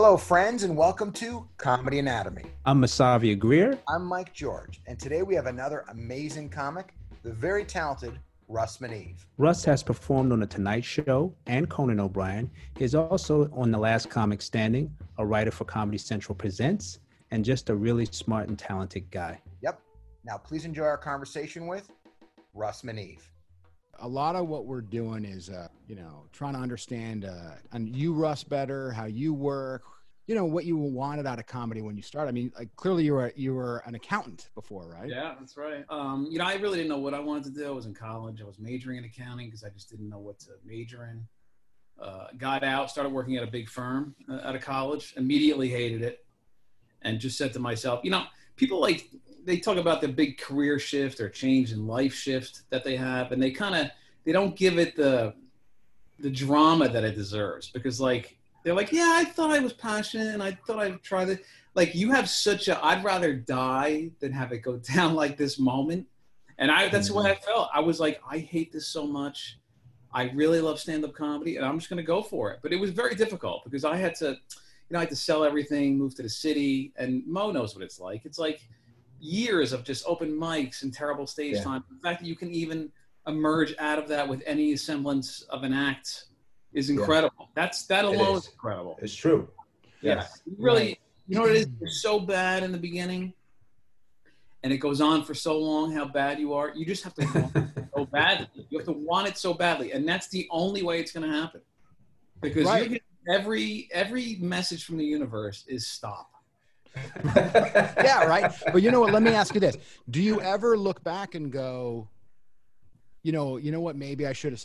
Hello, friends, and welcome to Comedy Anatomy. I'm Masavia Greer. I'm Mike George, and today we have another amazing comic, the very talented Russ Meneve. Russ has performed on The Tonight Show and Conan O'Brien. He is also on The Last Comic Standing, a writer for Comedy Central Presents, and just a really smart and talented guy. Yep. Now, please enjoy our conversation with Russ Meneve. A lot of what we're doing is uh, you know trying to understand uh, and you russ better how you work you know what you wanted out of comedy when you started i mean like clearly you were you were an accountant before right Yeah, that's right. Um, you know, I really didn't know what I wanted to do. I was in college. I was majoring in accounting because I just didn't know what to major in. Uh, got out, started working at a big firm uh, out of college. Immediately hated it, and just said to myself, you know, people like they talk about the big career shift or change in life shift that they have, and they kind of they don't give it the the drama that it deserves because like they're like, yeah, I thought I was passionate and I thought I'd try this. Like you have such a, I'd rather die than have it go down like this moment. And I, that's the way I mm-hmm. felt. I was like, I hate this so much. I really love stand-up comedy and I'm just going to go for it. But it was very difficult because I had to, you know, I had to sell everything, move to the city and Mo knows what it's like. It's like years of just open mics and terrible stage Yeah. time. The fact that you can even emerge out of that with any semblance of an act is incredible. That's that alone is. is incredible. It's true. Yeah, you really, you know what it is? You're so bad in the beginning, and it goes on for so long how bad you are. You just have to want it so badly. You have to want it so badly, and that's the only way it's going to happen. Because Right. every every message from the universe is stop. yeah right? But you know what? Let me ask you this. Do you ever look back and go you know you know what? Maybe i should have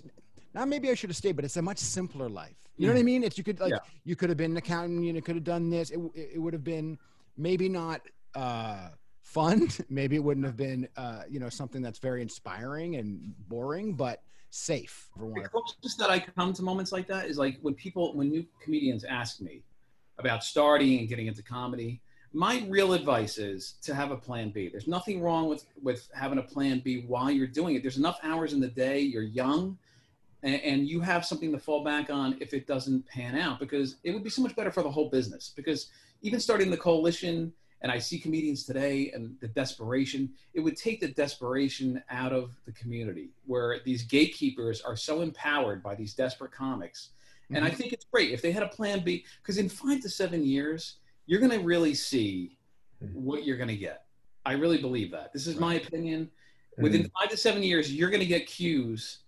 not maybe i should have stayed but it's a much simpler life. You know what i mean? It's you could like Yeah. you could have been an accountant you know could have done this. It, it, it would have been maybe not uh fun. Maybe it wouldn't have been uh you know something that's very inspiring and boring but safe for one The closest that I come to moments like that is like when people, when new comedians ask me about starting and getting into comedy. My real advice is to have a plan B. There's nothing wrong with with having a plan B while you're doing it. There's enough hours in the day. You're young, and, and you have something to fall back on if it doesn't pan out. Because it would be so much better for the whole business. Because even starting the coalition, and I see comedians today and the desperation, it would take the desperation out of the community where these gatekeepers are so empowered by these desperate comics. And I mm-hmm. think it's great if they had a plan B, because in five to seven years, you're going to really see what you're going to get. I really believe that. This is my opinion. Within five to seven years, you're going to get cues,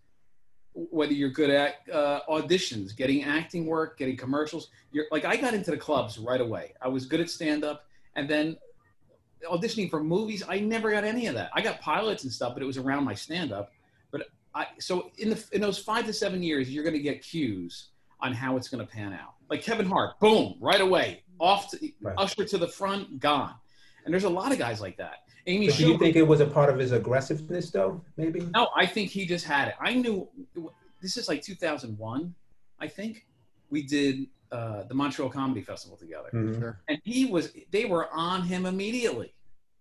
whether you're good at uh, auditions, getting acting work, getting commercials. You're like I got into the clubs right away. I was good at stand up, and then auditioning for movies. I never got any of that. I got pilots and stuff, but it was around my stand up. But I so in the in those five to seven years, you're going to get cues on how it's going to pan out. Like Kevin Hart, boom, right away, off to Right. usher to the front, gone. And there's a lot of guys like that. Amy But do you think it was a part of his aggressiveness, though? Maybe. no, I think he just had it. I knew this is like 2001, I think. We did uh, the Montreal Comedy Festival together, Mhm. And he was. They were on him immediately,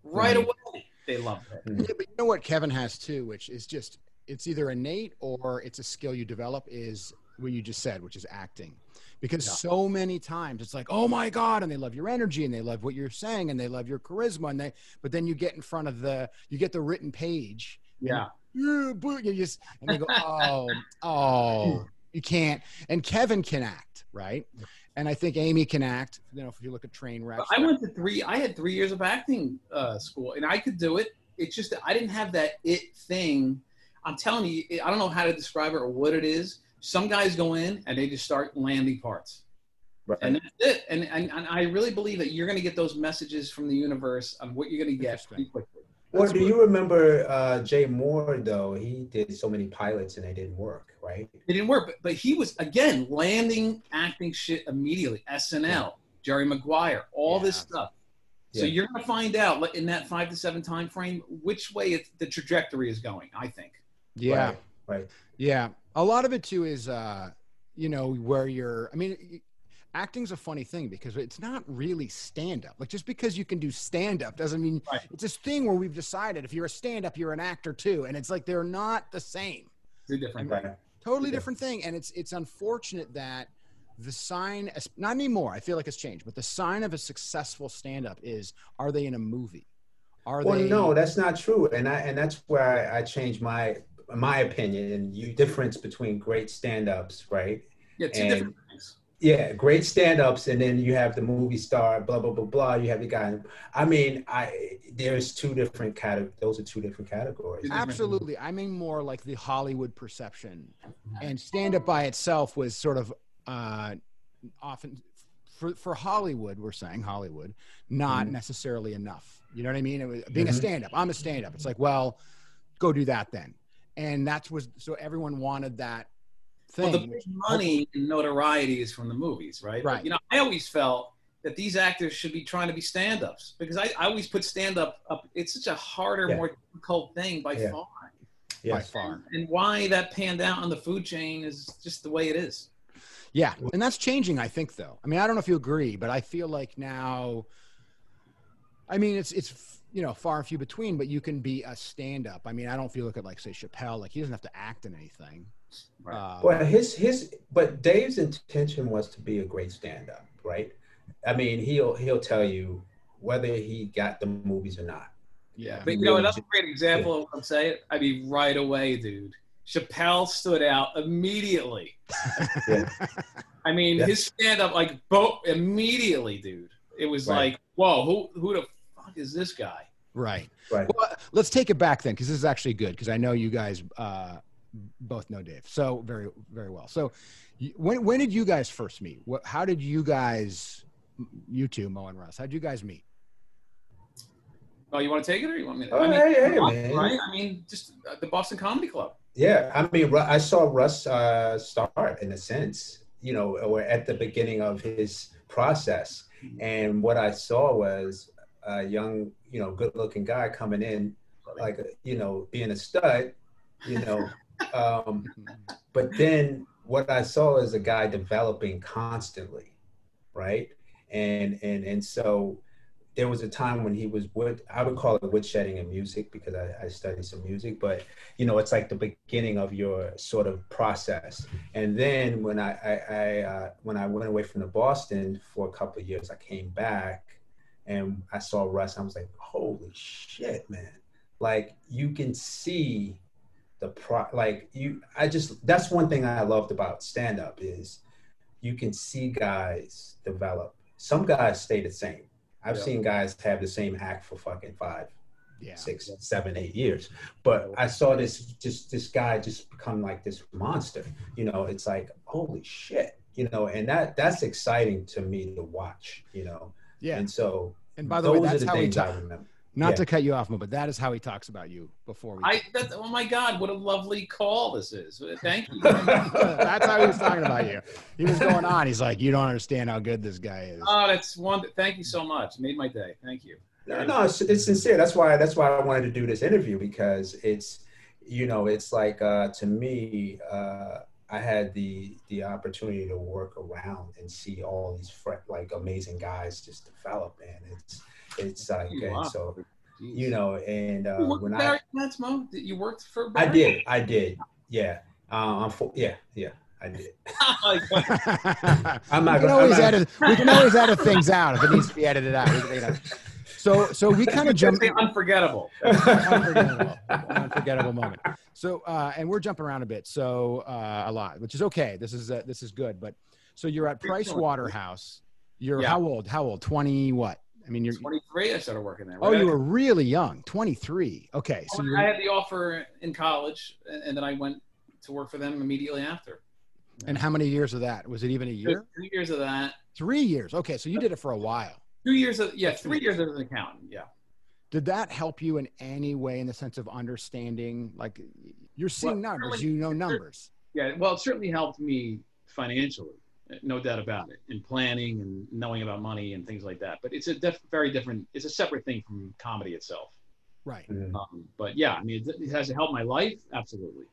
right Mhm. away. They loved it. Yeah, but you know what Kevin has too, which is just it's either innate or it's a skill you develop is what you just said, which is acting. Because Yeah. so many times it's like, oh my God, and they love your energy and they love what you're saying and they love your charisma and they but then you get in front of the you get the written page. Yeah, boo, you just and they go, Oh, oh, you can't. And Kevin can act, right? And I think Amy can act. You know, if you look at train wrecks. I went to three. I had three years of acting uh, school, and I could do it. It's just that I didn't have that it thing. I'm telling you, I don't know how to describe it or what it is. Some guys go in and they just start landing parts. Right. and that's it. And, and and I really believe that you're going to get those messages from the universe of what you're going to get pretty quickly. Or do you remember uh, Jay Mohr, though? He did so many pilots and they didn't work, right? It didn't work, but, but he was again landing acting shit immediately. SNL, Jerry Maguire, all this Yeah. stuff. So Yeah. you're going to find out in that five to seven time frame which way it's, the trajectory is going. I think. yeah. Right. Right. Yeah, a lot of it too is, uh, you know, where you're. I mean, acting's a funny thing because it's not really stand up. Like just because you can do stand up doesn't mean Right. it's this thing where we've decided if you're a stand up, you're an actor too, and it's like they're not the same. Two different. Right. Totally Yeah. different thing, and it's it's unfortunate that the sign, not anymore. I feel like it's changed, but the sign of a successful stand-up is: are they in a movie? Are Well, they? Well, no, that's not true, and I and that's where I, I changed my my opinion and you difference between great stand-ups, right? Yeah, two And- different things. Yeah, great stand-ups, and then you have the movie star, blah blah blah blah. You have the guy. I mean, I there's two different categories. Those are two different categories. Absolutely. I mean more like the Hollywood perception. And stand up by itself was sort of uh, often for, for Hollywood, we're saying Hollywood, not Mhm. necessarily enough. You know what I mean? It was, being a Mhm. stand up, I'm a stand up. It's like, well, go do that then. And that's was so everyone wanted that Well, thing. the which- big money and notoriety is from the movies, right? But, Right. you know, I always felt that these actors should be trying to be stand-ups because I, I always put stand-up up. It's such a harder, Yeah. more difficult thing by Yeah. far. by far. And why that panned out on the food chain is just the way it is. Yeah, and that's changing. I think, though. I mean, I don't know if you agree, but I feel like now. I mean, it's it's you know far and few between, but you can be a stand-up. I mean, I don't feel like at like say Chappelle, like he doesn't have to act in anything. Right. Uh, Well, his his but Dave's intention was to be a great stand-up, right? I mean, he'll he'll tell you whether he got the movies or not. yeah, But you Really know, another great example of what say it. I mean, right away, dude. Chappelle stood out immediately. Yeah. I mean, Yeah. his stand up, like, both immediately, dude. It was Right. like, whoa, who who the fuck is this guy? right. Right. Well, let's take it back then, because this is actually good, because I know you guys uh, both know Dave so very very well. So, when when did you guys first meet? What, how did you guys, you two, Mo and Russ, how did you guys meet? Oh, you want to take it or you want me to? Oh, I mean, hey, hey, on, man. right? I mean, just uh, the Boston Comedy Club. Yeah, I mean, Ru- I saw Russ uh, start in a sense, you know, or at the beginning of his process, and what I saw was a young, you know, good-looking guy coming in, like, you know, being a stud, you know, um, but then what I saw is a guy developing constantly, right? And and and so there was a time when he was wood. I would call it woodshedding in music because I, I studied some music, but you know, it's like the beginning of your sort of process. And then when I I, I uh, when I went away from the Boston for a couple of years, I came back and I saw Russ. I was like, holy shit, man! Like you can see the pro like you i just that's one thing i loved about stand up is you can see guys develop. Some guys stay the same. I've Yeah. seen guys have the same act for fucking five Yeah, six seven eight years. But i saw this just this guy just become like this monster. You know it's like holy shit. You know and that that's exciting to me to watch you know yeah. and so And by the way, that's the how he things i talks. remember Not Yeah. to cut you off, but that is how he talks about you before we. I that, oh my God, what a lovely call this is. Thank you. that's how he was talking about you. He was going on. He's like, you don't understand how good this guy is. oh, that's one. Thank you so much. It made my day. Thank you. No, no, it's, it's sincere. That's why that's why I wanted to do this interview because it's you know it's like uh, to me uh, I had the the opportunity to work around and see all these fre- like amazing guys just develop, and it's it's like Wow. and so Jeez. you know and uh, you worked when for I Barry Katz, Mo? Did You worked for Barry? I did I did yeah um, I'm for, yeah yeah I did. I'm we not can gonna- always I'm not- edit. We can always edit things out if it needs to be edited out. We can- you know. So, so we kind of jump. Unforgettable. unforgettable, unforgettable moment. So, uh, and we're jumping around a bit, so uh, a lot, which is okay. This is uh, this is good. But so you're at Price Waterhouse. You're Yeah. how old? How old? Twenty what? I mean, you're. 23, I started working there. Oh, you were really young. Twenty three. Okay, so I had the offer in college, and then I went to work for them immediately after. and how many years of that? Was it even a year? Three years of that. Three years. Okay, so you did it for a while. Two years of yeah, three years as an accountant. Yeah. Did that help you in any way in the sense of understanding? Like, you're seeing Well, numbers. You know numbers. Yeah, well, it certainly helped me financially, no doubt about it, in planning and knowing about money and things like that. But it's a def- very different, it's a separate thing from comedy itself. Right. Mhm. Um, but yeah, I mean, it, it has helped my life, absolutely.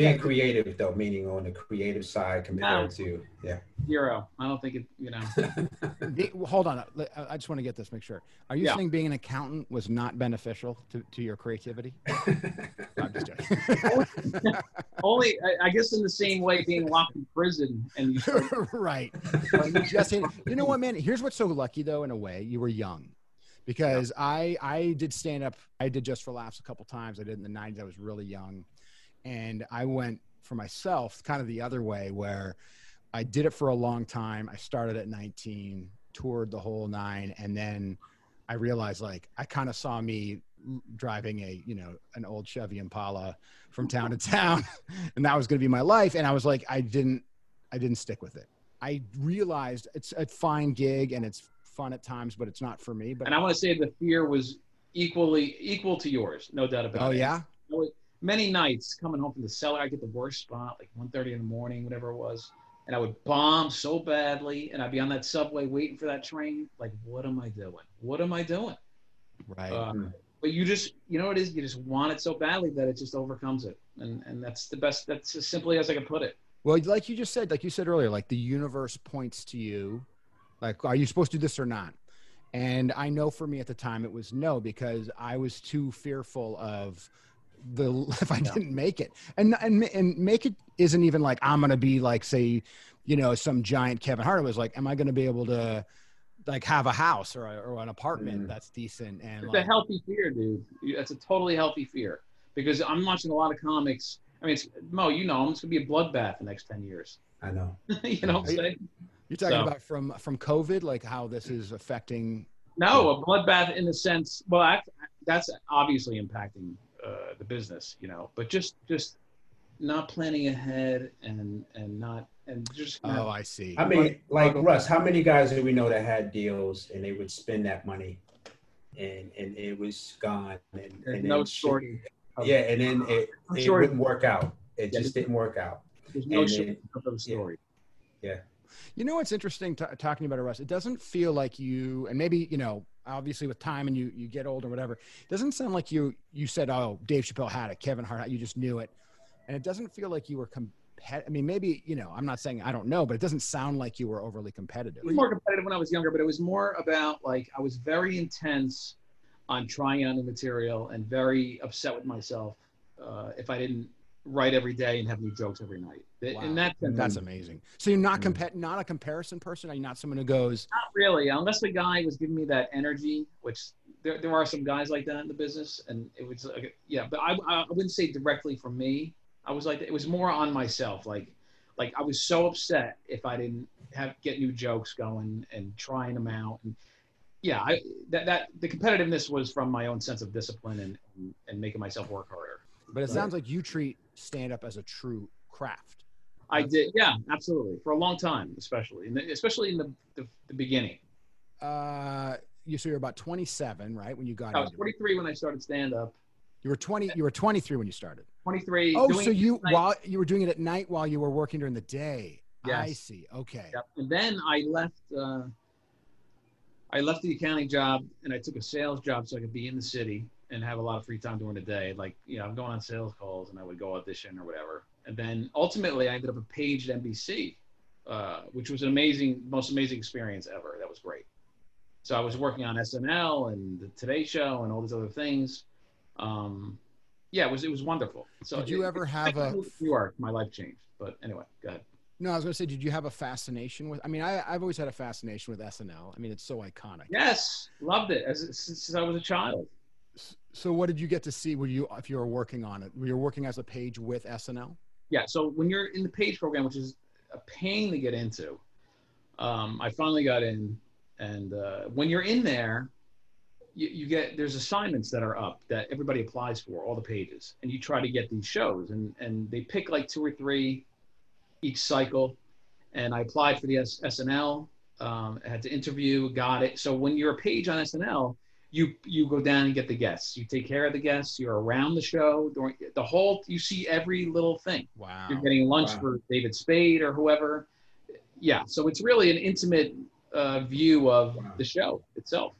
Being creative though, meaning on the creative side compared to yeah. Zero. I don't think it. You know. Be- hold on. Uh, I uh, I just want to get this. Make sure. Are you Yeah. saying being an accountant was not beneficial to, to your creativity? I'm just joking. Only, I, I guess, in the same way, being locked in prison and you right. But you just you know what, man? Here's what's so lucky though, in a way, you were young. Because I I did stand up, I did just for laughs a couple times. I did in the 90s. I was really young. And I went for myself kind of the other way where I did it for a long time. I started at 19, toured the whole nine, and then I realized like I kind of saw me driving a, you know, an old Chevy Impala from town to town, and that was going to be my life. And I was like, I didn't, I didn't stick with it. I realized it's a fine gig and it's fun at times, but it's not for me. But and I want to say the fear was equally equal to yours, no doubt about oh it. Oh yeah, Many nights coming home from the cellar, I get the worst spot, like 1.30 in the morning, whatever it was, and I would bomb so badly, and I'd be on that subway waiting for that train. Like, what am I doing? What am I doing? right. Uh, but you just, you know what it is? You just want it so badly that it just overcomes it, and and that's the best. That's as simply as I can put it. Well, like you just said, like you said earlier, like the universe points to you, like, are you supposed to do this or not? And I know for me at the time it was no because I was too fearful of the if I didn't make it, and and and make it isn't even like I'm gonna be like say, you know, some giant Kevin Hart. It was like, am I gonna be able to like have a house or, a, or an apartment Mm. that's decent and It's like, a healthy fear, dude. That's a totally healthy fear because I'm watching a lot of comics. I mean, it's, Mo, you know, it's gonna be a bloodbath the next ten years. I know. you know what I'm saying? you're talking so- about from from COVID, like how this is affecting. No, a bloodbath in the sense. Well, I, that's obviously impacting uh, the business, you know, but just just not planning ahead and and not and just Oh, I see. I mean, like Russ, how many guys do we know that had deals and they would spend that money, and and it was gone, and, and no then shit- story. of- Yeah, and then it, it sure- wouldn't work out. It Yeah, just didn't work out. There's no and short then- of the story. Yeah. You know what's interesting t- talking about it, Russ? It doesn't feel like you, and maybe you know, obviously with time and you you get older, whatever. It doesn't sound like you you said, "Oh, Dave Chappelle had it, Kevin Hart," you just knew it, and it doesn't feel like you were compet. I mean, maybe you know, I'm not saying I don't know, but it doesn't sound like you were overly competitive. It was more competitive when I was younger, but it was more about like I was very intense on trying out new material and very upset with myself uh, if I didn't write every day and have new jokes every night. Wow. And that That's amazing. So you're not Mm. compa- not a comparison person. Are you not someone who goes, Not really, unless the guy was giving me that energy, which there, there are some guys like that in the business, and it was like, yeah, but I, I wouldn't say directly from me. I was like, it was more on myself. Like, like I was so upset if I didn't have get new jokes going and trying them out. And yeah, I, that that the competitiveness was from my own sense of discipline and and, and making myself work harder. but it Right. sounds like you treat stand up as a true craft. I did, yeah, absolutely, for a long time, especially, in the, especially in the, the, the beginning. Uh, you so you're about 27, right? When you got I was into it. when I started stand up. You were 20. You were 23 when you started. 23. Oh, so you while you were doing it at night while you were working during the day. Yeah, I see. Okay. Yep. And then I left. Uh, I left the accounting job and I took a sales job so I could be in the city and have a lot of free time during the day. Like you know, I'm going on sales calls and I would go audition or whatever. And then ultimately, I ended up a page at NBC, uh, which was an amazing, most amazing experience ever. That was great. So I was working on SNL and the Today Show and all these other things. Um, yeah, it was it was wonderful. So Did you it- ever have a- New York? My life changed. But anyway, go ahead. No, I was going to say, did you have a fascination with? I mean, I, I've always had a fascination with SNL. I mean, it's so iconic. Yes, loved it as since, since I was a child. So, what did you get to see? Were you, if you were working on it, were you working as a page with SNL? Yeah, so when you're in the page program, which is a pain to get into, um, I finally got in, and uh, when you're in there, you, you get there's assignments that are up that everybody applies for, all the pages, and you try to get these shows, and and they pick like two or three each cycle, and I applied for the S- SNL. Um, I had to interview, got it. So when you're a page on SNL, you you go down and get the guests. You take care of the guests. You're around the show during the whole. You see every little thing. Wow. You're getting lunch Wow. for David Spade or whoever. Yeah, so it's really an intimate uh, view of Wow. the show itself.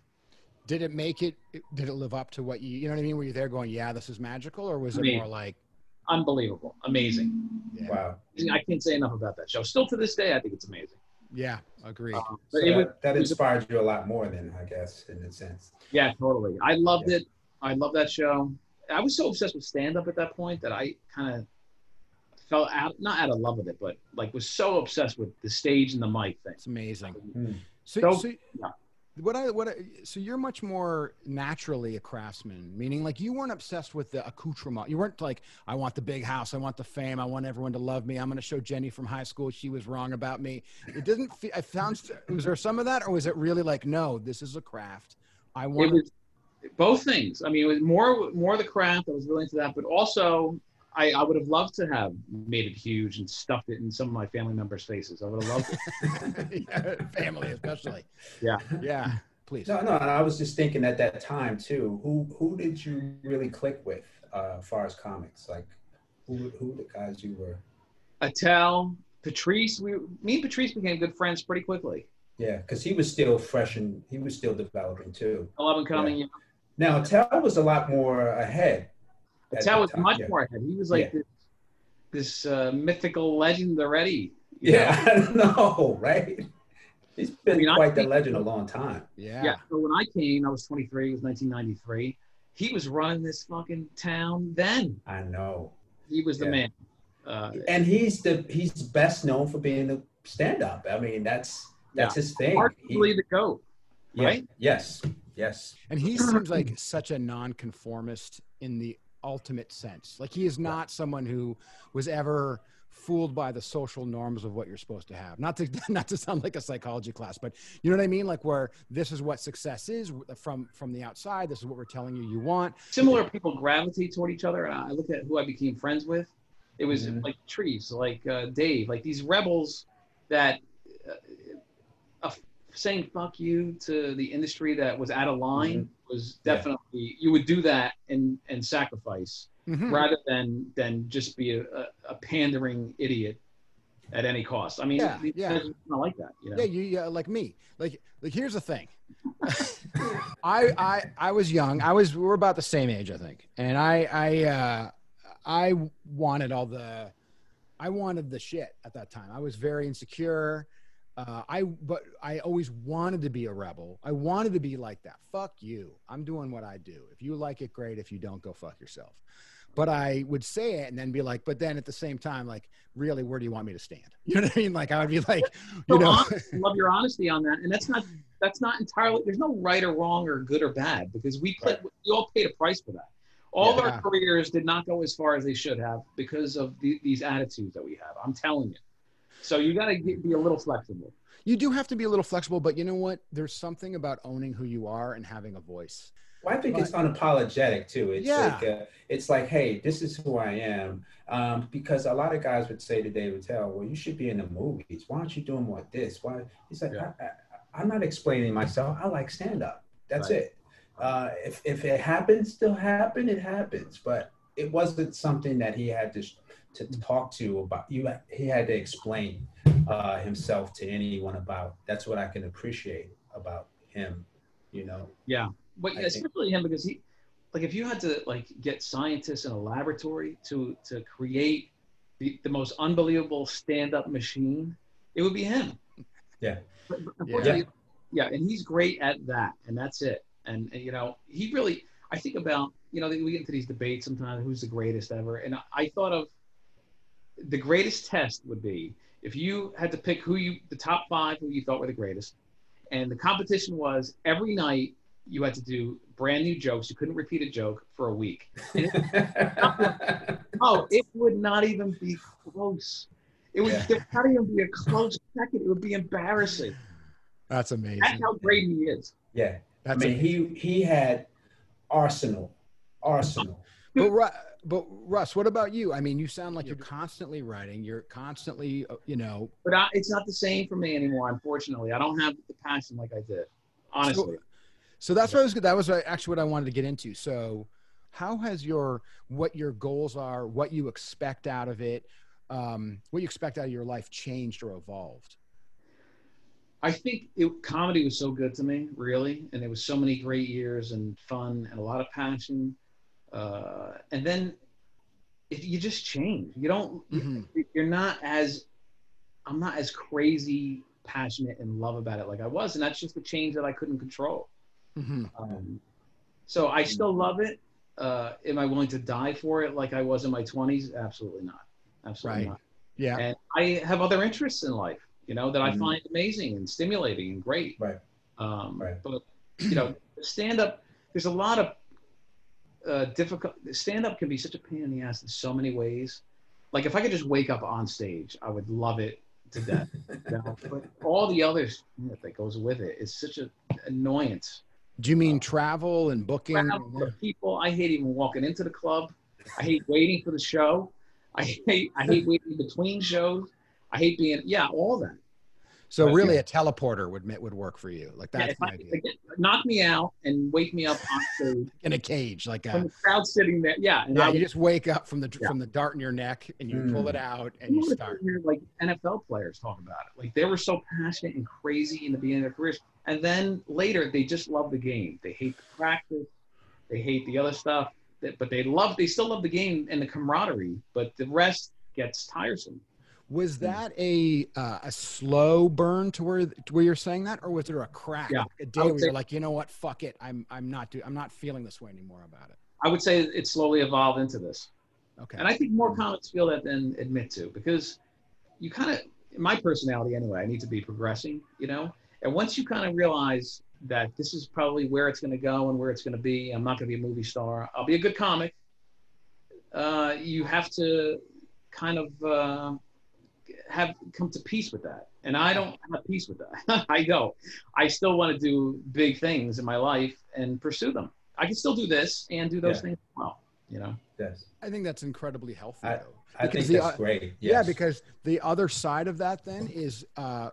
Did it make it? Did it live up to what you? You know what I mean? Were you there going, "Yeah, this is magical," or was I it mean, more like, unbelievable, amazing. Yeah. Wow. I can't say enough about that show. Still to this day, I think it's amazing. Yeah, agree. Um, So but it was, that, that it was- inspired you a lot more than I guess in a sense. yeah, totally. I loved Yeah. it. I love that show. I was so obsessed with stand up at that point that I kind of fell out, not out of love with it, but like was so obsessed with the stage and the mic thing. It's amazing. Mm. So, So- so yeah. What I what I, so you're much more naturally a craftsman, meaning like you weren't obsessed with the accoutrement. You weren't like, I want the big house, I want the fame, I want everyone to love me. I'm going to show Jenny from high school she was wrong about me. It doesn't. Fe- I found was there some of that, or was it really like, no, this is a craft. I want. was both things. I mean, it was more more the craft. I was really into that, but also I, I would have loved to have made it huge and stuffed it in some of my family members' faces. I would have loved it. Yeah, family, especially. Yeah. Yeah. Please. No, no, and I was just thinking at that time too. Who who did you really click with, uh, as far as comics? Like, who who the guys you were? Attell, Patrice, we, me and Patrice became good friends pretty quickly. Yeah, because he was still fresh and he was still developing too. Eleven coming, you Now Tell was a lot more ahead. Know, at was time, much yeah. more ahead. He was like Yeah. this, this uh, mythical legend already. you know? Yeah, I know, right? He's been I mean, I quite the think- legend a long time. Yeah. Yeah. So when I came, I was 23. It was 1993. He was running this fucking town then. I know. He was the Yeah. man. Uh, And he's the he's best known for being a stand up. I mean, that's that's his thing. He- arguably the goat. yeah, right? Yes. Yes. And he seems like such a nonconformist in the ultimate sense. Like he is not someone who was ever fooled by the social norms of what you're supposed to have. Not to not to sound like a psychology class, but you know what I mean? Like where this is what success is from from the outside. This is what we're telling you you want. Similar people gravitate toward each other. I look at who I became friends with. It was Mhm. like trees, like uh, Dave, like these rebels that uh, uh, saying "fuck you" to the industry that was out of line was Yeah. definitely you would do that and and sacrifice Mhm. rather than than just be a, a, a pandering idiot at any cost. I mean, Yeah, yeah. guys like that. You know? Yeah, you yeah, like me. Like like here's the thing. I I I was young. I was we're about the same age, I think. And I I uh I wanted all the I wanted the shit at that time. I was very insecure. Uh, I but I always wanted to be a rebel. I wanted to be like that. Fuck you. I'm doing what I do. If you like it, great. If you don't, go fuck yourself. But I would say it and then be like, but then at the same time, like, really, where do you want me to stand? You know what I mean? Like, I would be like, you So know, honest, love your honesty on that, and that's not that's not entirely. There's no right or wrong or good or bad because we put, we all paid a price for that. All of our careers did not go as far as they should have because of the, these attitudes that we have. I'm telling you. So you got to be a little flexible. you do have to be a little flexible, but you know what? There's something about owning who you are and having a voice. Well, I think it's unapologetic too. It's Yeah. like uh, it's like, hey, this is who I am. Um, because a lot of guys would say to Dave Attell, well, you should be in the movies. Why aren't you doing more of this? Why? He's like, Yeah. I, I, I'm not explaining myself. I like stand up. That's Right. it. Uh, if if it happens to happen, it happens. But it wasn't something that he had to to talk to about. You he had to explain uh, himself to anyone about. That's what I can appreciate about him. You know. Yeah, but I think- especially him because he, like, if you had to like get scientists in a laboratory to to create the, the most unbelievable stand-up machine, it would be him. Yeah. But- but unfortunately, yeah. and he's great at that, and that's it. And, and, you know, he really, I think about, you know, we get into these debates sometimes, who's the greatest ever, and I, I thought of the greatest test would be if you had to pick who you, the top five who you thought were the greatest, and the competition was every night you had to do brand new jokes. You couldn't repeat a joke for a week. Oh, it would not even be close. It would Yeah. not even be a close second. It would be embarrassing. That's amazing. That's how great he is. yeah. That's I mean, amazing. he he had arsenal, arsenal. But Ru- but Russ, what about you? I mean, you sound like you're constantly writing. You're constantly, uh, you know. But I, it's not the same for me anymore. Unfortunately, I don't have the passion like I did. Honestly, So that's what I was. Good. That was actually what I wanted to get into. So, how has your what your goals are, what you expect out of it, um, what you expect out of your life changed or evolved? I think it, comedy was so good to me, really, and there was so many great years and fun and a lot of passion. Uh, and then if you just change. You don't. Mhm. You're not as. I'm not as crazy passionate and love about it like I was, and that's just the change that I couldn't control. Mhm. Um, so I still love it. Uh, am I willing to die for it like I was in my 20s? Absolutely not. Absolutely Right. not. Yeah. And I have other interests in life, you know, that I Mhm. find amazing and stimulating and great. Right. Um, Right. But you know, stand up. There's a lot of uh, difficult. Stand up can be such a pain in the ass in so many ways. Like if I could just wake up on stage, I would love it to death. you know? But all the other shit that goes with it is such an annoyance. Do you mean travel and booking? Crowd of people. I hate even walking into the club. I hate waiting for the show. I hate I hate waiting between shows. I hate being yeah, all that. So But- really, a teleporter would would work for you. Like that's if the I, idea. again, knock me out and wake me up on stage In a cage, like when a. the crowd's sitting there. Yeah, and Yeah, I you just wake up from the Yeah. from the dart in your neck and you pull Mm. it out and you wanna start. hear, like NFL players talk about it. Like they were so passionate and crazy in the beginning of their careers, and then later they just love the game. They hate the practice, they hate the other stuff, that- but they love. They still love the game and the camaraderie. But the rest gets tiresome. Was that a uh, a slow burn to where to where you're saying that, or was there a crack, Yeah, like a day where say- you're like, you know what, fuck it, I'm I'm not do I'm not feeling this way anymore about it. I would say it slowly evolved into this. Okay. And I think more comics feel that than admit to because you kind of, my personality anyway, I need to be progressing, you know? And once you kind of realize that this is probably where it's going to go and where it's going to be, I'm not going to be a movie star, I'll be a good comic, uh, you have to kind of uh, have come to peace with that. And I don't have peace with that. I don't. I still want to do big things in my life and pursue them. I can still do this and do those Yeah. things well, you know? Yes. I think that's incredibly healthy. I- though. I Because think the, that's uh, great. Yeah, because the other side of that then is uh,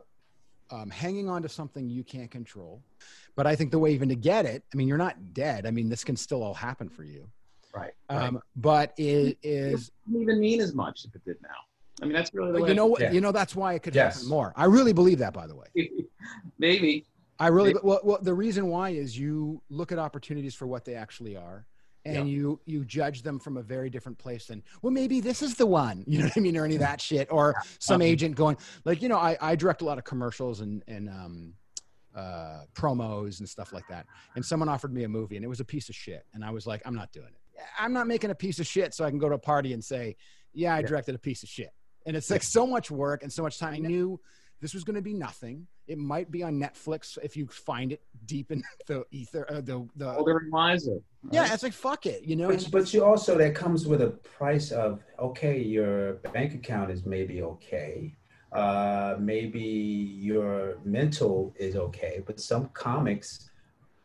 um, hanging on to something you can't control. But I think the way even to get it, I mean, you're not dead. I mean, this can still all happen for you. Right. Um, But it is, wouldn't even mean as much if it did now. I mean, that's really the way. you know what? Yeah. You know, that's why it could Yes. happen more. I really believe that, by the way. maybe. I really, Maybe. well, well, the reason why is you look at opportunities for what they actually are. And you you judge them from a very different place than well maybe this is the one you know what I mean or any of that shit or some Um, agent going like you know I, I direct a lot of commercials and and um, uh, promos and stuff like that and someone offered me a movie and it was a piece of shit and I was like I'm not doing it I'm not making a piece of shit so I can go to a party and say yeah I Yeah. directed a piece of shit and it's like so much work and so much time I knew this was going to be nothing it might be on Netflix if you find it deep in the ether uh, the the Older and wiser. yeah, it's like fuck it, you know. But, but you also that comes with a price of okay, your bank account is maybe okay, uh, maybe your mental is okay, but some comics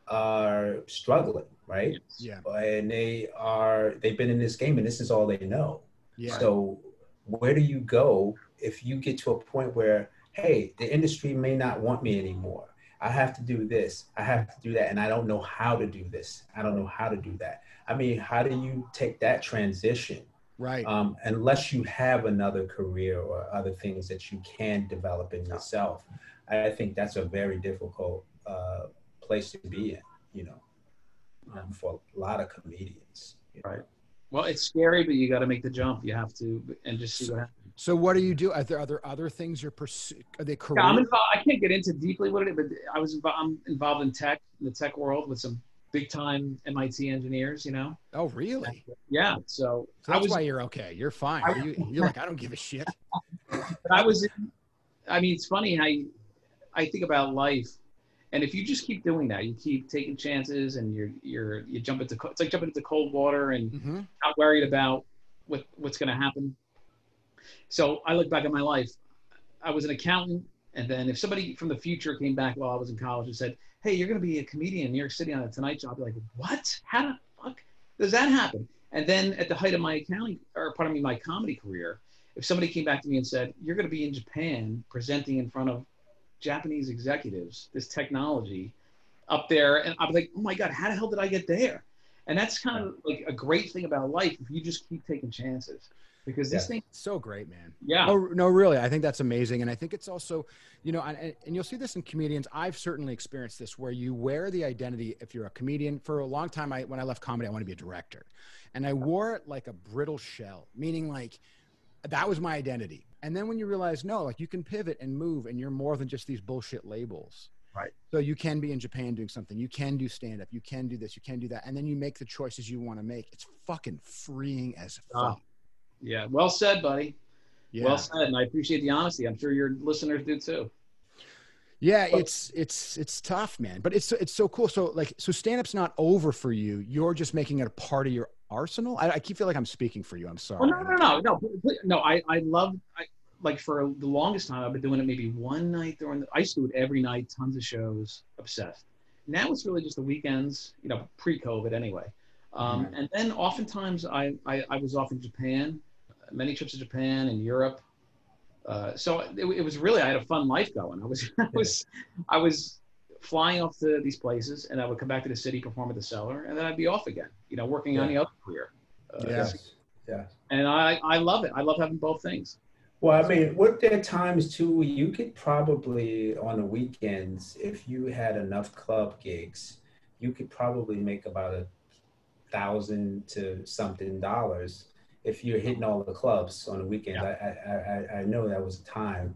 are struggling, right? yeah, And they are they've been in this game and this is all they know. yeah, So where do you go if you get to a point where, hey, the industry may not want me anymore? I have to do this, I have to do that, and I don't know how to do this. I don't know how to do that. I mean, how do you take that transition? right. Um, unless you have another career or other things that you can develop in yourself, I think that's a very difficult uh, place to be in. You know, um, for a lot of comedians. you know. Right. Well, it's scary, but you got to make the jump. You have to, and just see what happens. so what do you do? Are there other other things you're pursuing? Are they career? Yeah, I'm involved. I can't get into deeply what it is, but I was involved. I'm involved in tech, in the tech world, with some big time MIT engineers. You know. oh, really? Yeah. So, So I that's was. why you're okay. You're fine. I- you, you're like I don't give a shit. I was. I mean, it's funny how you, I think about life, and if you just keep doing that, you keep taking chances, and you're you're you jump into it's like jumping into cold water and hmm not worried about what what's going to happen. So I look back at my life. I was an accountant, and then if somebody from the future came back while I was in college and said, "Hey, you're going to be a comedian in New York City on a Tonight Show," I'd be like, "What? How the fuck does that happen?" And then at the height of my accounting, or pardon me, my comedy career, if somebody came back to me and said, "You're going to be in Japan presenting in front of Japanese executives this technology up there," and I'd be like, "Oh my god, how the hell did I get there?" And that's kind of like a great thing about life if you just keep taking chances. because this Yeah. things, So great, man. yeah, No, no, really. I think that's amazing, and I think it's also, you know, and, and you'll see this in comedians. I've certainly experienced this where you wear the identity. If you're a comedian, for a long time, I when I left comedy, I want to be a director, and I wore it like a brittle shell, meaning like that was my identity. And then when you realize, no, like you can pivot and move, and you're more than just these bullshit labels. Right. So you can be in Japan doing something. You can do stand up. You can do this. You can do that, and then you make the choices you want to make. It's fucking freeing as fuck. yeah. Well said, buddy. yeah. Well said, and I appreciate the honesty. I'm sure your listeners do too. Yeah, it's it's it's tough, man. But it's it's so cool. So like, so stand up's not over for you. You're just making it a part of your arsenal. I, I keep feel like I'm speaking for you. I'm sorry. No, no, no, no, no. I, I love, I, like for the longest time, I've been doing it maybe one night during the. I used to do it every night, tons of shows, obsessed. Now it's really just the weekends, you know, pre-COVID anyway. Um, And then oftentimes I, I, I was off in Japan, many trips to Japan and Europe. Uh, so it, it was really I had a fun life going. I was I was I was flying off to these places, and I would come back to the city, perform at the cellar, and then I'd be off again. You know, working on the other career. Uh, Yeah. Yes. Yeah. and I, I love it. I love having both things. Well, I mean, weren't there times too you could probably on the weekends, if you had enough club gigs, you could probably make about a thousand to something dollars if you're hitting all the clubs on the weekends. I, I, I, I know that was a time,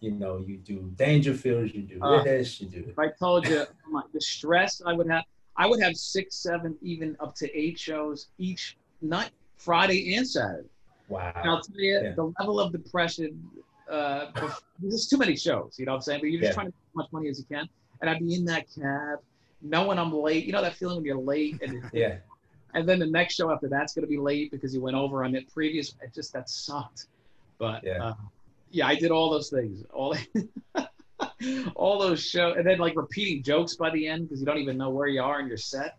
you know, you do Dangerfields, you do Uh, this, you do. If I told you oh my, the stress I would have, I would have six, seven, even up to eight shows each night, Friday and Saturday. Wow. And I'll tell you, Yeah. the level of depression, uh, there's too many shows, you know what I'm saying? But you're just Yeah. trying to make as much money as you can. And I'd be in that cab, knowing I'm late. You know that feeling when you're late and Yeah. and then the next show after that's going to be late because you went over on it previous. It just that sucked. But Yeah. uh, yeah, I did all those things, all all those shows, and then like repeating jokes by the end because you don't even know where you are in your set.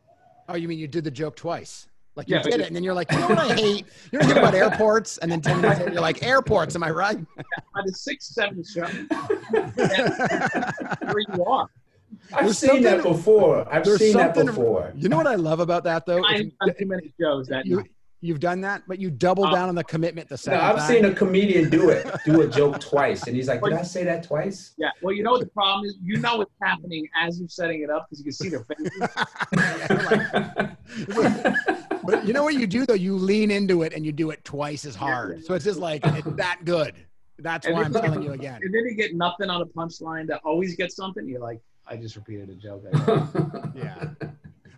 Oh, you mean you did the joke twice? Like you but did you- it, and then you're like, you know what I hate? You're talking about airports, and then ten minutes later, you're like, airports. Am I right? By the six, seven show, where you are. I've There's seen that before. I've seen that before. You know what I love about that though? I've done too many shows that you, night. You've done that, but you double Uh, down on the commitment the No, second I've time. seen a comedian do it, do a joke twice, and he's like, "Did I say that twice?" Yeah. Well, you know what the problem is? You know what's happening as you're setting it up because you can see their faces. Yeah, you're like- but you know what you do though? You lean into it and you do it twice as hard. So it's just like it's that good. That's And why I'm then- telling you again. And then you get nothing on a punchline that always gets something. You're like, I just repeated a joke. Yeah.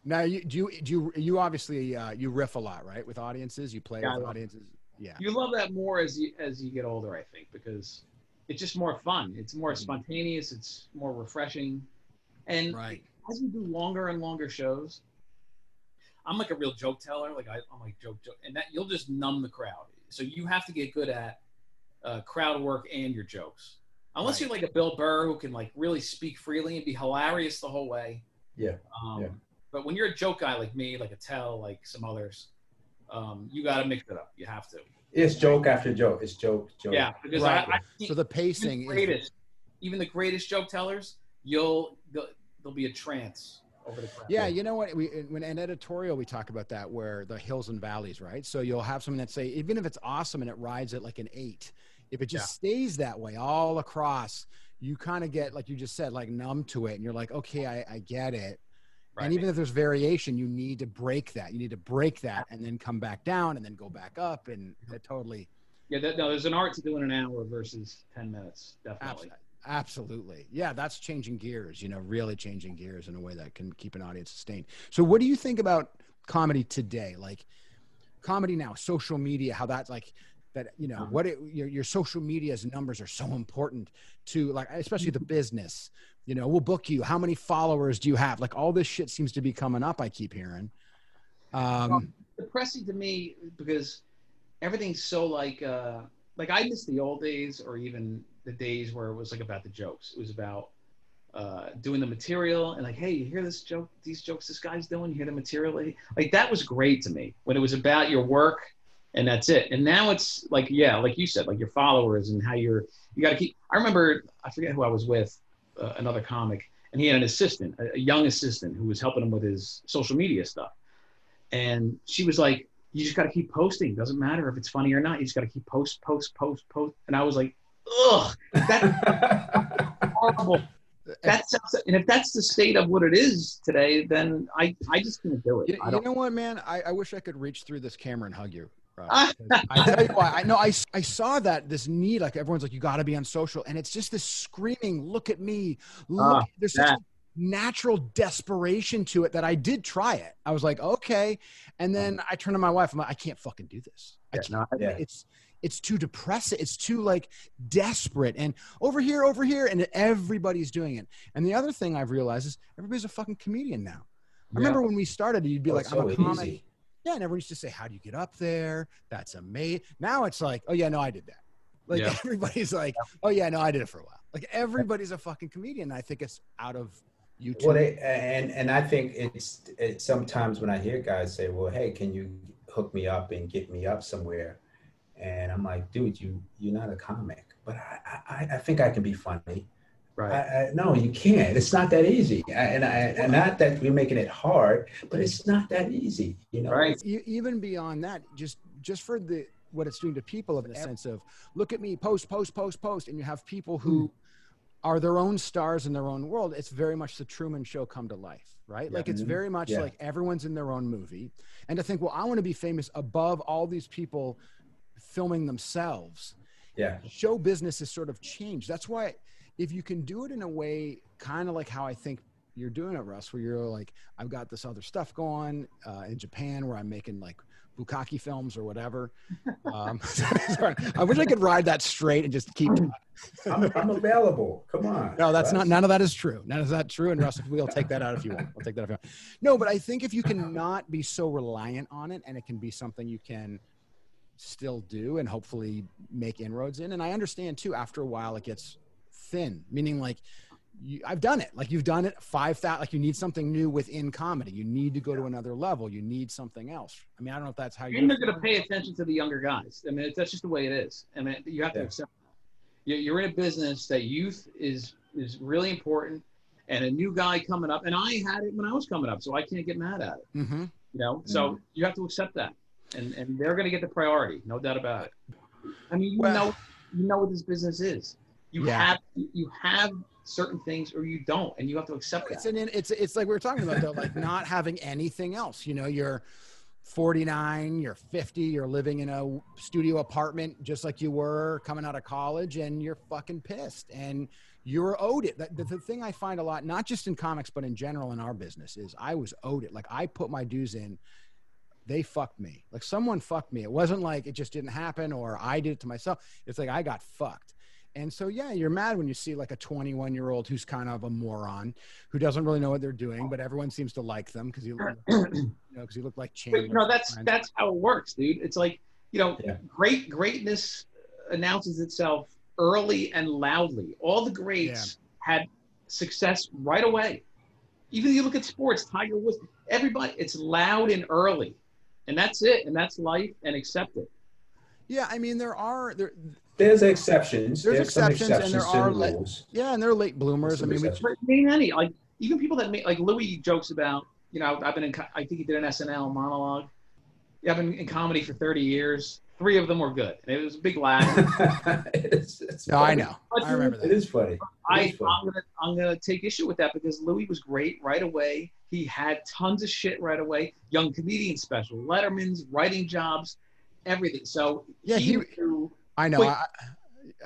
Now you do you do you, you obviously uh, you riff a lot, right? With audiences, you play Yeah, with love- audiences. Yeah. you love that more as you as you get older, I think, because it's just more fun. It's more spontaneous. It's more refreshing. And Right. as we do longer and longer shows, I'm like a real joke teller. Like I, I'm like joke joke, and that you'll just numb the crowd. So you have to get good at uh, crowd work and your jokes. Unless Right. you're like a Bill Burr who can like really speak freely and be hilarious the whole way. Yeah. Um, Yeah. But when you're a joke guy like me, like Attell, like some others, um, you got to mix it up. You have to. It's joke after joke. It's joke, joke. Yeah, because Right. I, I think So the even pacing the is even the greatest joke tellers, you'll there'll be a trance over the crowd. Yeah, you know what? We when an editorial we talk about that where the hills and valleys, right? So you'll have someone that say even if it's awesome and it rides at like an eight, if it just stays that way all across, you kind of get like you just said, like numb to it, and you're like, okay, I, I get it. Right. And even if there's variation, you need to break that. You need to break that and then come back down and then go back up, and that totally, yeah. That, no, there's an art to doing an hour versus ten minutes. Definitely. absolutely, yeah, that's changing gears. You know, really changing gears in a way that can keep an audience sustained. So, what do you think about comedy today? Like comedy now, social media, how that's like that. You know, Uh-huh. what it, your your social media's numbers are so important to like, especially the business. You know, we'll book you. How many followers do you have? Like all this shit seems to be coming up. I keep hearing. Um, depressing to me because everything's so like uh like I miss the old days or even the days where it was like about the jokes. It was about uh doing the material and like, hey, you hear this joke, these jokes this guy's doing, you hear the material like that was great to me when it was about your work and that's it. And now it's like, yeah, like you said, like your followers and how you're you gotta keep I remember I forget who I was with, uh, another comic, and he had an assistant, a, a young assistant who was helping him with his social media stuff and she was like, you just got to keep posting. Doesn't matter if it's funny or not. You just got to keep post, post, post, post. And I was like, ugh, that's horrible. That's and if that's the state of what it is today, then I I just can't do it. You, I you don't. know what, man? I, I wish I could reach through this camera and hug you. Rob, because I tell you why. I know I, s- I saw that this need like everyone's like you got to be on social, and it's just this screaming, "Look at me!" Look, Ah, there's such that. natural desperation to it that I did try it. I was like, okay, and then I turned to my wife. I'm like, I can't fucking do this. I can't. no, Yeah. It's it's too depressing. It's too like desperate and over here, over here, and everybody's doing it. And the other thing I've realized is everybody's a fucking comedian now. I remember when we started, you'd be Oh, like, I'm a so comic. easy. Yeah, and everyone used to say, "How do you get up there?" That's amazing. Now it's like, "Oh yeah, no, I did that." Like Yeah. everybody's like, "Oh yeah, no, I did it for a while." Like everybody's a fucking comedian. I think it's out of YouTube. Well, they, and and I think it's, it's sometimes when I hear guys say, "Well, hey, can you hook me up and get me up somewhere?" And I'm like, "Dude, you you're not a comic, but I I, I think I can be funny." Right. I, I, no, you can't. It's not that easy. I, and I, and not that we're making it hard, but it's not that easy. You know, Right. E- even beyond that, just just for the what it's doing to people in a sense of look at me, post, post, post, post, and you have people who are their own stars in their own world. It's very much the Truman Show come to life, right? Like it's Mhm. very much Yeah. like everyone's in their own movie, and to think, well, I want to be famous above all these people filming themselves Yeah. show business has sort of changed. That's why if you can do it in a way kind of like how I think you're doing it, Russ, where you're like, I've got this other stuff going uh, in Japan where I'm making like bukkake films or whatever. Um, sorry, I wish I could ride that straight and just keep. I'm, I'm available. Come on. No, that's not. None of that is true. None of that true. And Russ, we'll take that out if you want. We'll take that want. No, but I think if you can not be so reliant on it, and it can be something you can still do, and hopefully make inroads in. And I understand too. After a while, it gets Meaning, like, you, I've done it. Like you've done it five thousand. Like you need something new within comedy. You need to go to another level. You need something else. I mean, I don't know if that's how you. And they're going to pay attention to the younger guys. I mean, that's just the way it is. I mean, you have to Yeah. accept that. You're in a business that youth is is really important, and a new guy coming up. And I had it when I was coming up, so I can't get mad at it. hmm You know, so you have to accept that, and and they're going to get the priority, no doubt about it. I mean, you Well- know, you know what this business is. You Yeah. have you have certain things or you don't, and you have to accept It's that. an it's it's like we were talking about though, like not having anything else. You know, you're 49, you're 50, you're living in a studio apartment just like you were coming out of college, and you're fucking pissed, and you're owed it. The, the thing I find a lot, not just in comics but in general in our business, is I was owed it. Like I put my dues in. They fucked me. Like someone fucked me. It wasn't like it just didn't happen or I did it to myself. It's like I got fucked. And so, yeah, you're mad when you see like a 21 year old who's kind of a moron who doesn't really know what they're doing, but everyone seems to like them because you, you know, because you look like Chandler. But you know, that's and- that's how it works, dude. It's like you know, Yeah. great greatness announces itself early and loudly. All the greats had success right away. Even if you look at sports, Tiger Woods, everybody, it's loud and early, and that's it, and that's life, and accept it. yeah. I mean, there are there, There's exceptions. There's some exceptions, and there are the le- rules. yeah, and there are late bloomers. I mean, we, exceptions. But I like even people that make like Louis jokes about, you know, I've been in, I think he did an SNL monologue. Yeah, I've been in comedy for 30 years. Three of them were good. And it was a big laugh. it's, it's no, I funny. know, I remember It that. is funny. It I, is funny. I'm gonna I'm gonna take issue with that because Louis was great right away. He had tons of shit right away. Young comedian special, Letterman's writing jobs, everything. So Yeah, he, he- knew- I know. I,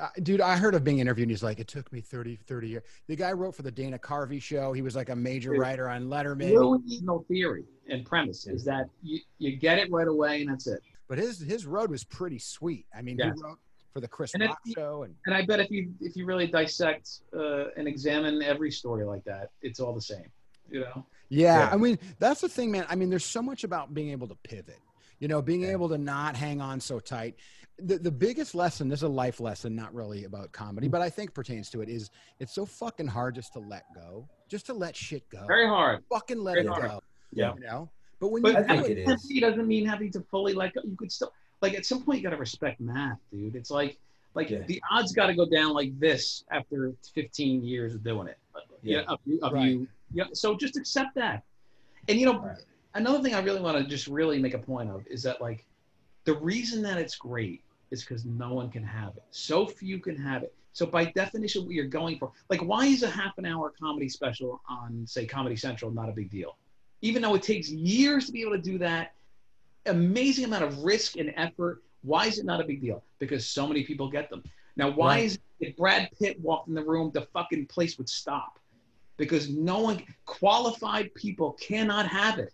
I, dude, I heard of being interviewed. And he's like, it took me 30, 30 years. The guy wrote for the Dana Carvey show. He was like a major Dude. writer on Letterman. Louis' no theory and premise is that you, you get it right away and that's it. But his his road was pretty sweet. I mean, Yes. he wrote for the Chris And Rock he- show, and And I bet if you if you really dissect uh, and examine every story like that, it's all the same. You know. yeah, Yeah. I mean, that's the thing, man. I mean, there's so much about being able to pivot. You know, being Yeah. able to not hang on so tight. The the biggest lesson, this is a life lesson, not really about comedy, mm. but I think pertains to it, is it's so fucking hard just to let go, just to let shit go. Very hard. fucking let very it hard. go. Yeah. You know? But when But you I think do it it, is. Doesn't mean having to fully let go. You could still like at some point you got to respect math, dude. It's like like Yeah. the odds got to go down like this after 15 years of doing it. Uh, yeah. Yeah, of, you- of Right. you. Yeah. So just accept that. And you know, Right. another thing I really want to just really make a point of is that like the reason that it's great is because no one can have it. So few can have it. So by definition, what you're going for, like, why is a half an hour comedy special on, say, Comedy Central not a big deal? Even though it takes years to be able to do that, amazing amount of risk and effort. Why is it not a big deal? Because so many people get them. Now, why Right. is it if Brad Pitt walked in the room, the fucking place would stop? Because no one, qualified people cannot have it.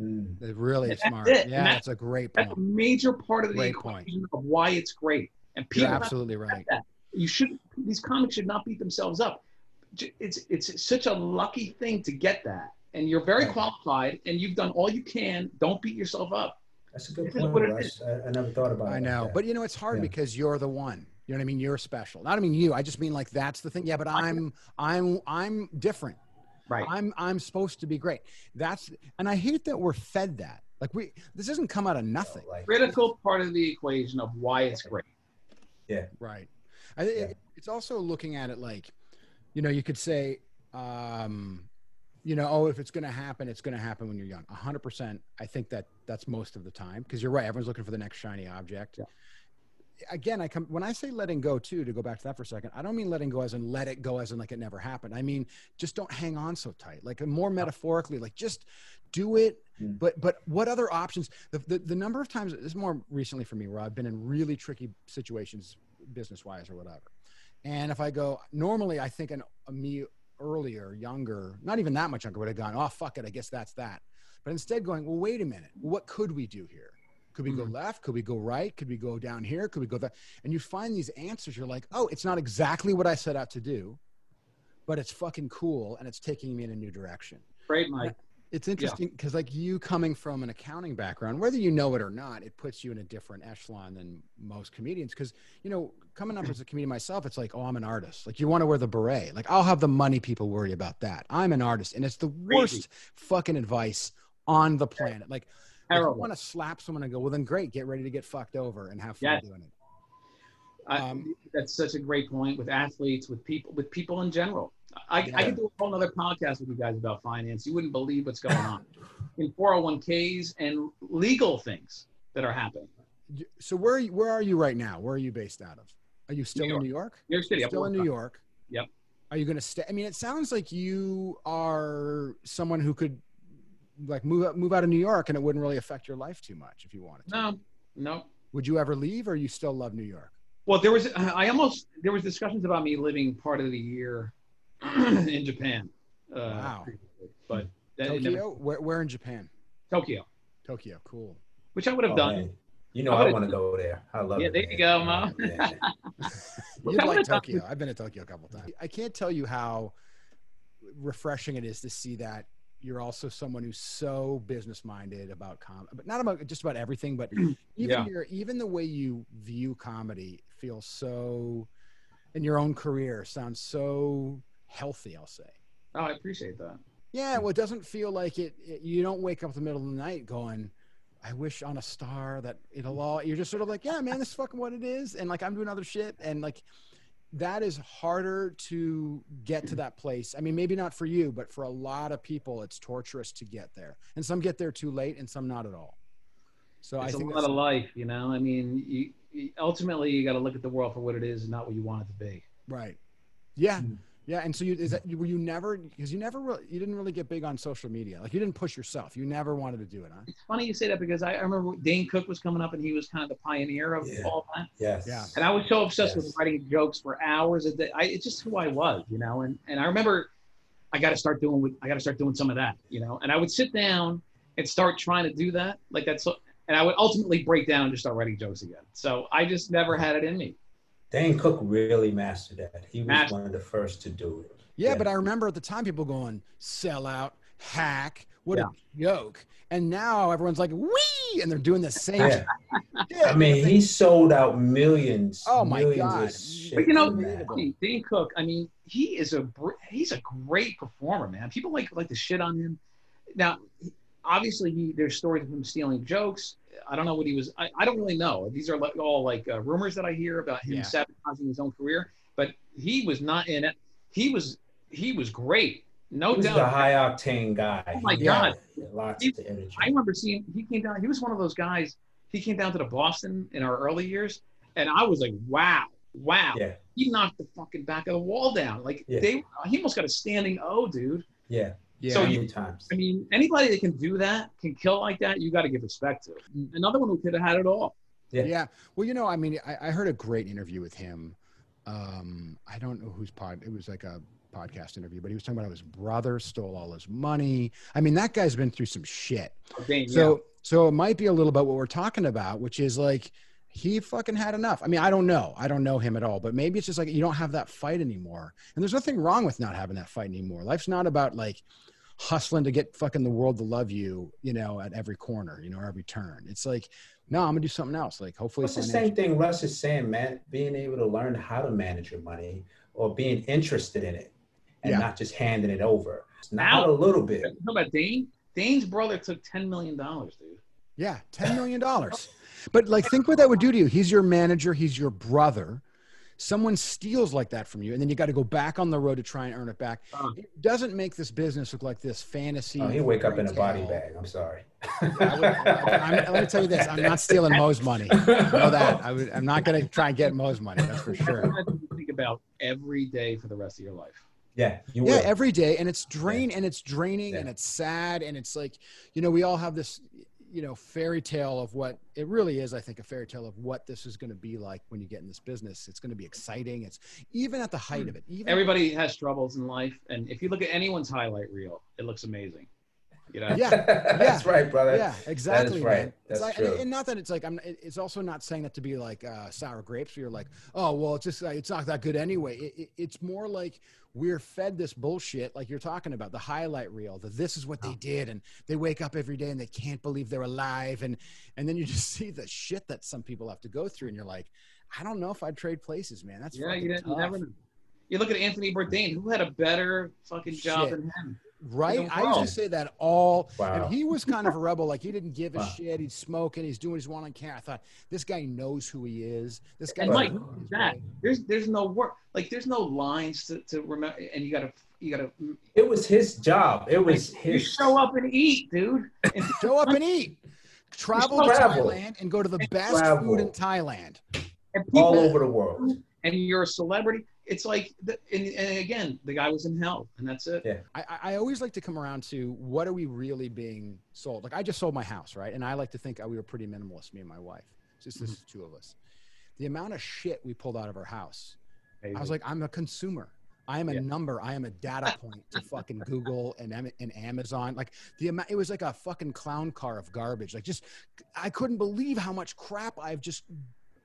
Mm. They're really That's smart. it. Yeah, And that- that's a great That's a point. major part of the Great point. equation of why it's great. And You're people absolutely right. that. You should. These comics should not beat themselves up. It's it's such a lucky thing to get that, and you're very Right. qualified, and you've done all you can. Don't beat yourself up. That's a good point, Russ. I, I never thought about it. I know, that. but you know, it's hard Yeah. because you're the one. You know what I mean? You're special. Not I mean you. I just mean like that's the thing. Yeah, but I'm I'm I'm different. Right. I'm I'm supposed to be great. That's and I hate that we're fed that. Like we this doesn't come out of nothing. like, Critical part of the equation of why it's great. Yeah. Right. I, it- it's also looking at it like, you know, you could say, um, you know, oh, if it's going to happen, it's going to happen when you're young. A hundred percent. I think that that's most of the time because you're right. Everyone's looking for the next shiny object. Yeah. Again, I come when I say letting go too. To go back to that for a second, I don't mean letting go as in let it go as in like it never happened. I mean just don't hang on so tight. Like more metaphorically, like just do it. Mm. But but what other options? The, the the number of times this is more recently for me where I've been in really tricky situations, business wise or whatever. And if I go normally, I think an, a me earlier, younger, not even that much younger, would have gone, oh fuck it, I guess that's that. But instead, going, well, wait a minute, what could we do here? Could we go mm-hmm. left? Could we go right? Could we go down here? Could we go there? And you find these answers. You're like, oh, it's not exactly what I set out to do, but it's fucking cool and it's taking me in a new direction. Great, Mike. It's interesting because, like, you coming from an accounting background, whether you know it or not, it puts you in a different echelon than most comedians. Because, you know, coming up as a comedian myself, it's like, oh, I'm an artist. Like, you want to wear the beret. Like, I'll have the money people worry about that. I'm an artist. And it's the worst fucking advice on the planet. Like, if you Terrible. want to slap someone and go, well, then great, get ready to get fucked over and have fun Yes. doing it. I, Um, that's such a great point with athletes, with people, with people in general. I, I could do a whole other podcast with you guys about finance. You wouldn't believe what's going on in 401ks and legal things that are happening. So, where are you, where are you right now? Where are you based out of? Are you still New in New York? New York City. Still in New York. Yep. Are you going to stay? I mean, it sounds like you are someone who could like move out, move out of New York, and it wouldn't really affect your life too much if you wanted to. No, no. Would you ever leave, or you still love New York? Well, there was I almost there was discussions about me living part of the year in Japan. Uh, Wow. But that, it never- Tokyo? Where, where in Japan? Tokyo, Tokyo. Cool. which I would have Oh, done. man. You know, I I want to go there. I love Yeah, it. there you go, Mo. yeah. You'd I like would've Tokyo. I've been to Tokyo a couple times. I can't tell you how refreshing it is to see that you're also someone who's so business minded about comedy, but not about just about everything, but even Yeah. your even the way you view comedy feels so in your own career sounds so healthy. I'll say. Oh, I appreciate that. Yeah, well, it doesn't feel like it, it. You don't wake up in the middle of the night going, "I wish on a star that it'll all." You're just sort of like, "Yeah, man, this is fucking what it is," and like I'm doing other shit, and like that is harder to get to that place. I mean, maybe not for you, but for a lot of people, it's torturous to get there, and some get there too late, and some not at all. So it's I think a lot of life, you know. I mean, you, ultimately you got to look at the world for what it is, and not what you want it to be. right. Yeah. Mm. Yeah, and so you is that mm. were you never because you never really you didn't really get big on social media like you didn't push yourself you never wanted to do it huh It's funny you say that because I, I remember Dane Cook was coming up, and he was kind of the pioneer of Yeah. all that. Yes. Yeah. And I was so obsessed Yes. with writing jokes for hours a day. I, it's just who I was, you know. And and I remember I got to start doing I got to start doing some of that, you know. And I would sit down and start trying to do that, like that's. So, and I would ultimately break down and just start writing jokes again. So I just never had it in me. Dane Cook really mastered that. He was Mastered. one of the first to do it. Yeah, Yeah. but I remember at the time people going sell out, hack, what Yeah. a joke. And now everyone's like, wee, and they're doing the same. Yeah. shit. I mean, he sold out millions. Oh, my millions God. Of shit But you know, from that. Unbelievable. Dane Cook. I mean, he is a he's a great performer, man. People like like to shit on him. Now, obviously, he there's stories of him stealing jokes. I don't know what he was. I, I don't really know. These are like all like uh, rumors that I hear about him Yeah. sabotaging his own career. But he was not in it. He was he was great. No doubt. a high octane guy. Oh my He God. Lots He- of energy. I remember seeing he came down. He was one of those guys. He came down to the Boston in our early years, and I was like, "Wow, wow!" Yeah, He knocked the fucking back of the wall down. Like Yeah. they, he almost got a standing O, dude. yeah. Yeah. So you- times. I mean, anybody that can do that, can kill like that, you got to give respect to. Another one who could have had it all. Yeah. Yeah. Well, you know, I mean, I, I heard a great interview with him. Um, I don't know whose pod. It was like a podcast interview, but he was talking about how his brother stole all his money. I mean, that guy's been through some shit. Dane, So, so it might be a little about what we're talking about, which is like he fucking had enough. I mean, I don't know. I don't know him at all, but maybe it's just like you don't have that fight anymore. And there's nothing wrong with not having that fight anymore. Life's not about like hustling to get fucking the world to love you, you know, at every corner, you know, every turn. It's like, no, I'm gonna do something else. Like hopefully It's the financial- same thing Russ is saying, man. Being able to learn how to manage your money or being interested in it and Yeah. not just handing it over. It's Not Now- a little bit. You know about Dane? Dane's brother took ten million dollars, dude. Yeah, ten million dollars. but like, think what that would do to you. He's your manager. He's your brother. Someone steals like that from you, and then you got to go back on the road to try and earn it back. Uh. It doesn't make this business look like this fantasy. Oh, he wake up in a body bag. I'm sorry. I would, I'm, let me tell you this: I'm not stealing Mo's money. I know that. I would, I'm not going to try and get Mo's money. That's for sure. That's something to think about every day for the rest of your life. yeah, you yeah will. every day and it's drain and it's draining Yeah. and it's sad and it's like you know we all have this you know fairy tale of what it really is i think a fairy tale of what this is going to be like when you get in this business it's going to be exciting it's even at the height of it even Everybody has troubles in life, and if you look at anyone's highlight reel, it looks amazing. You know, yeah That's right, brother. yeah exactly right. man. It's That's like, true. And, and not that it's like i'm it's also not saying that to be like uh sour grapes where you're like oh well it's just like, it's not that good anyway it, it, it's more like we're fed this bullshit like you're talking about the highlight reel that this is what they did and they wake up every day and they can't believe they're alive and and then you just see the shit that some people have to go through and you're like i don't know if i'd trade places man that's yeah, you, you never. You look at Anthony Bourdain, who had a better fucking job Shit. than him. Right? I used to say that all. Wow. And he was kind of a rebel. Like he didn't give a Wow. shit. He's smoking. He's doing his one on camera. I thought this guy knows who he is. This guy. And Mike, knows who he is, that there's there's no work, like there's no lines to, to remember, and you gotta you gotta It was his job. It was you his. show up and eat, dude. And Show up and eat. Travel to Thailand and go to the best Travel. food in Thailand. and people, all over the world. and you're a celebrity. It's like, the, and, and again, the guy was in hell, and that's it. Yeah. I, I- I always like to come around to what are we really being sold? Like I just sold my house, right? And I like to think oh, we were pretty minimalist, me and my wife. It's just this is mm-hmm. two of us. The amount of shit we pulled out of our house. I was like, I'm a consumer. I am a Yeah. number. I am a data point to fucking Google and, and Amazon. Like the amount, it was like a fucking clown car of garbage. Like just, I couldn't believe how much crap I've just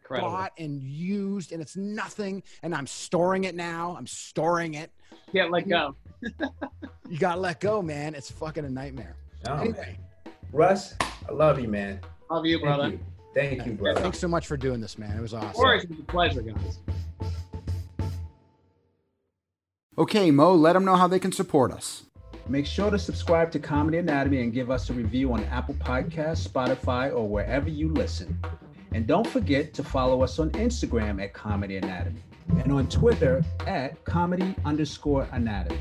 incredible. bought and used, and it's nothing. And I'm storing it now. I'm storing it. Can't let go. You gotta let go, man. It's fucking a nightmare. Oh, Anyway, man. Russ, I love you, man. Love you, Thank brother. you. Thank you, brother. thanks so much for doing this, man. It was Of awesome. course, it was a pleasure, guys. Okay, Mo, let them know how they can support us. Make sure to subscribe to Comedy Anatomy and give us a review on Apple Podcasts, Spotify, or wherever you listen. And don't forget to follow us on Instagram at Comedy Anatomy and on Twitter at comedy underscore anatomy.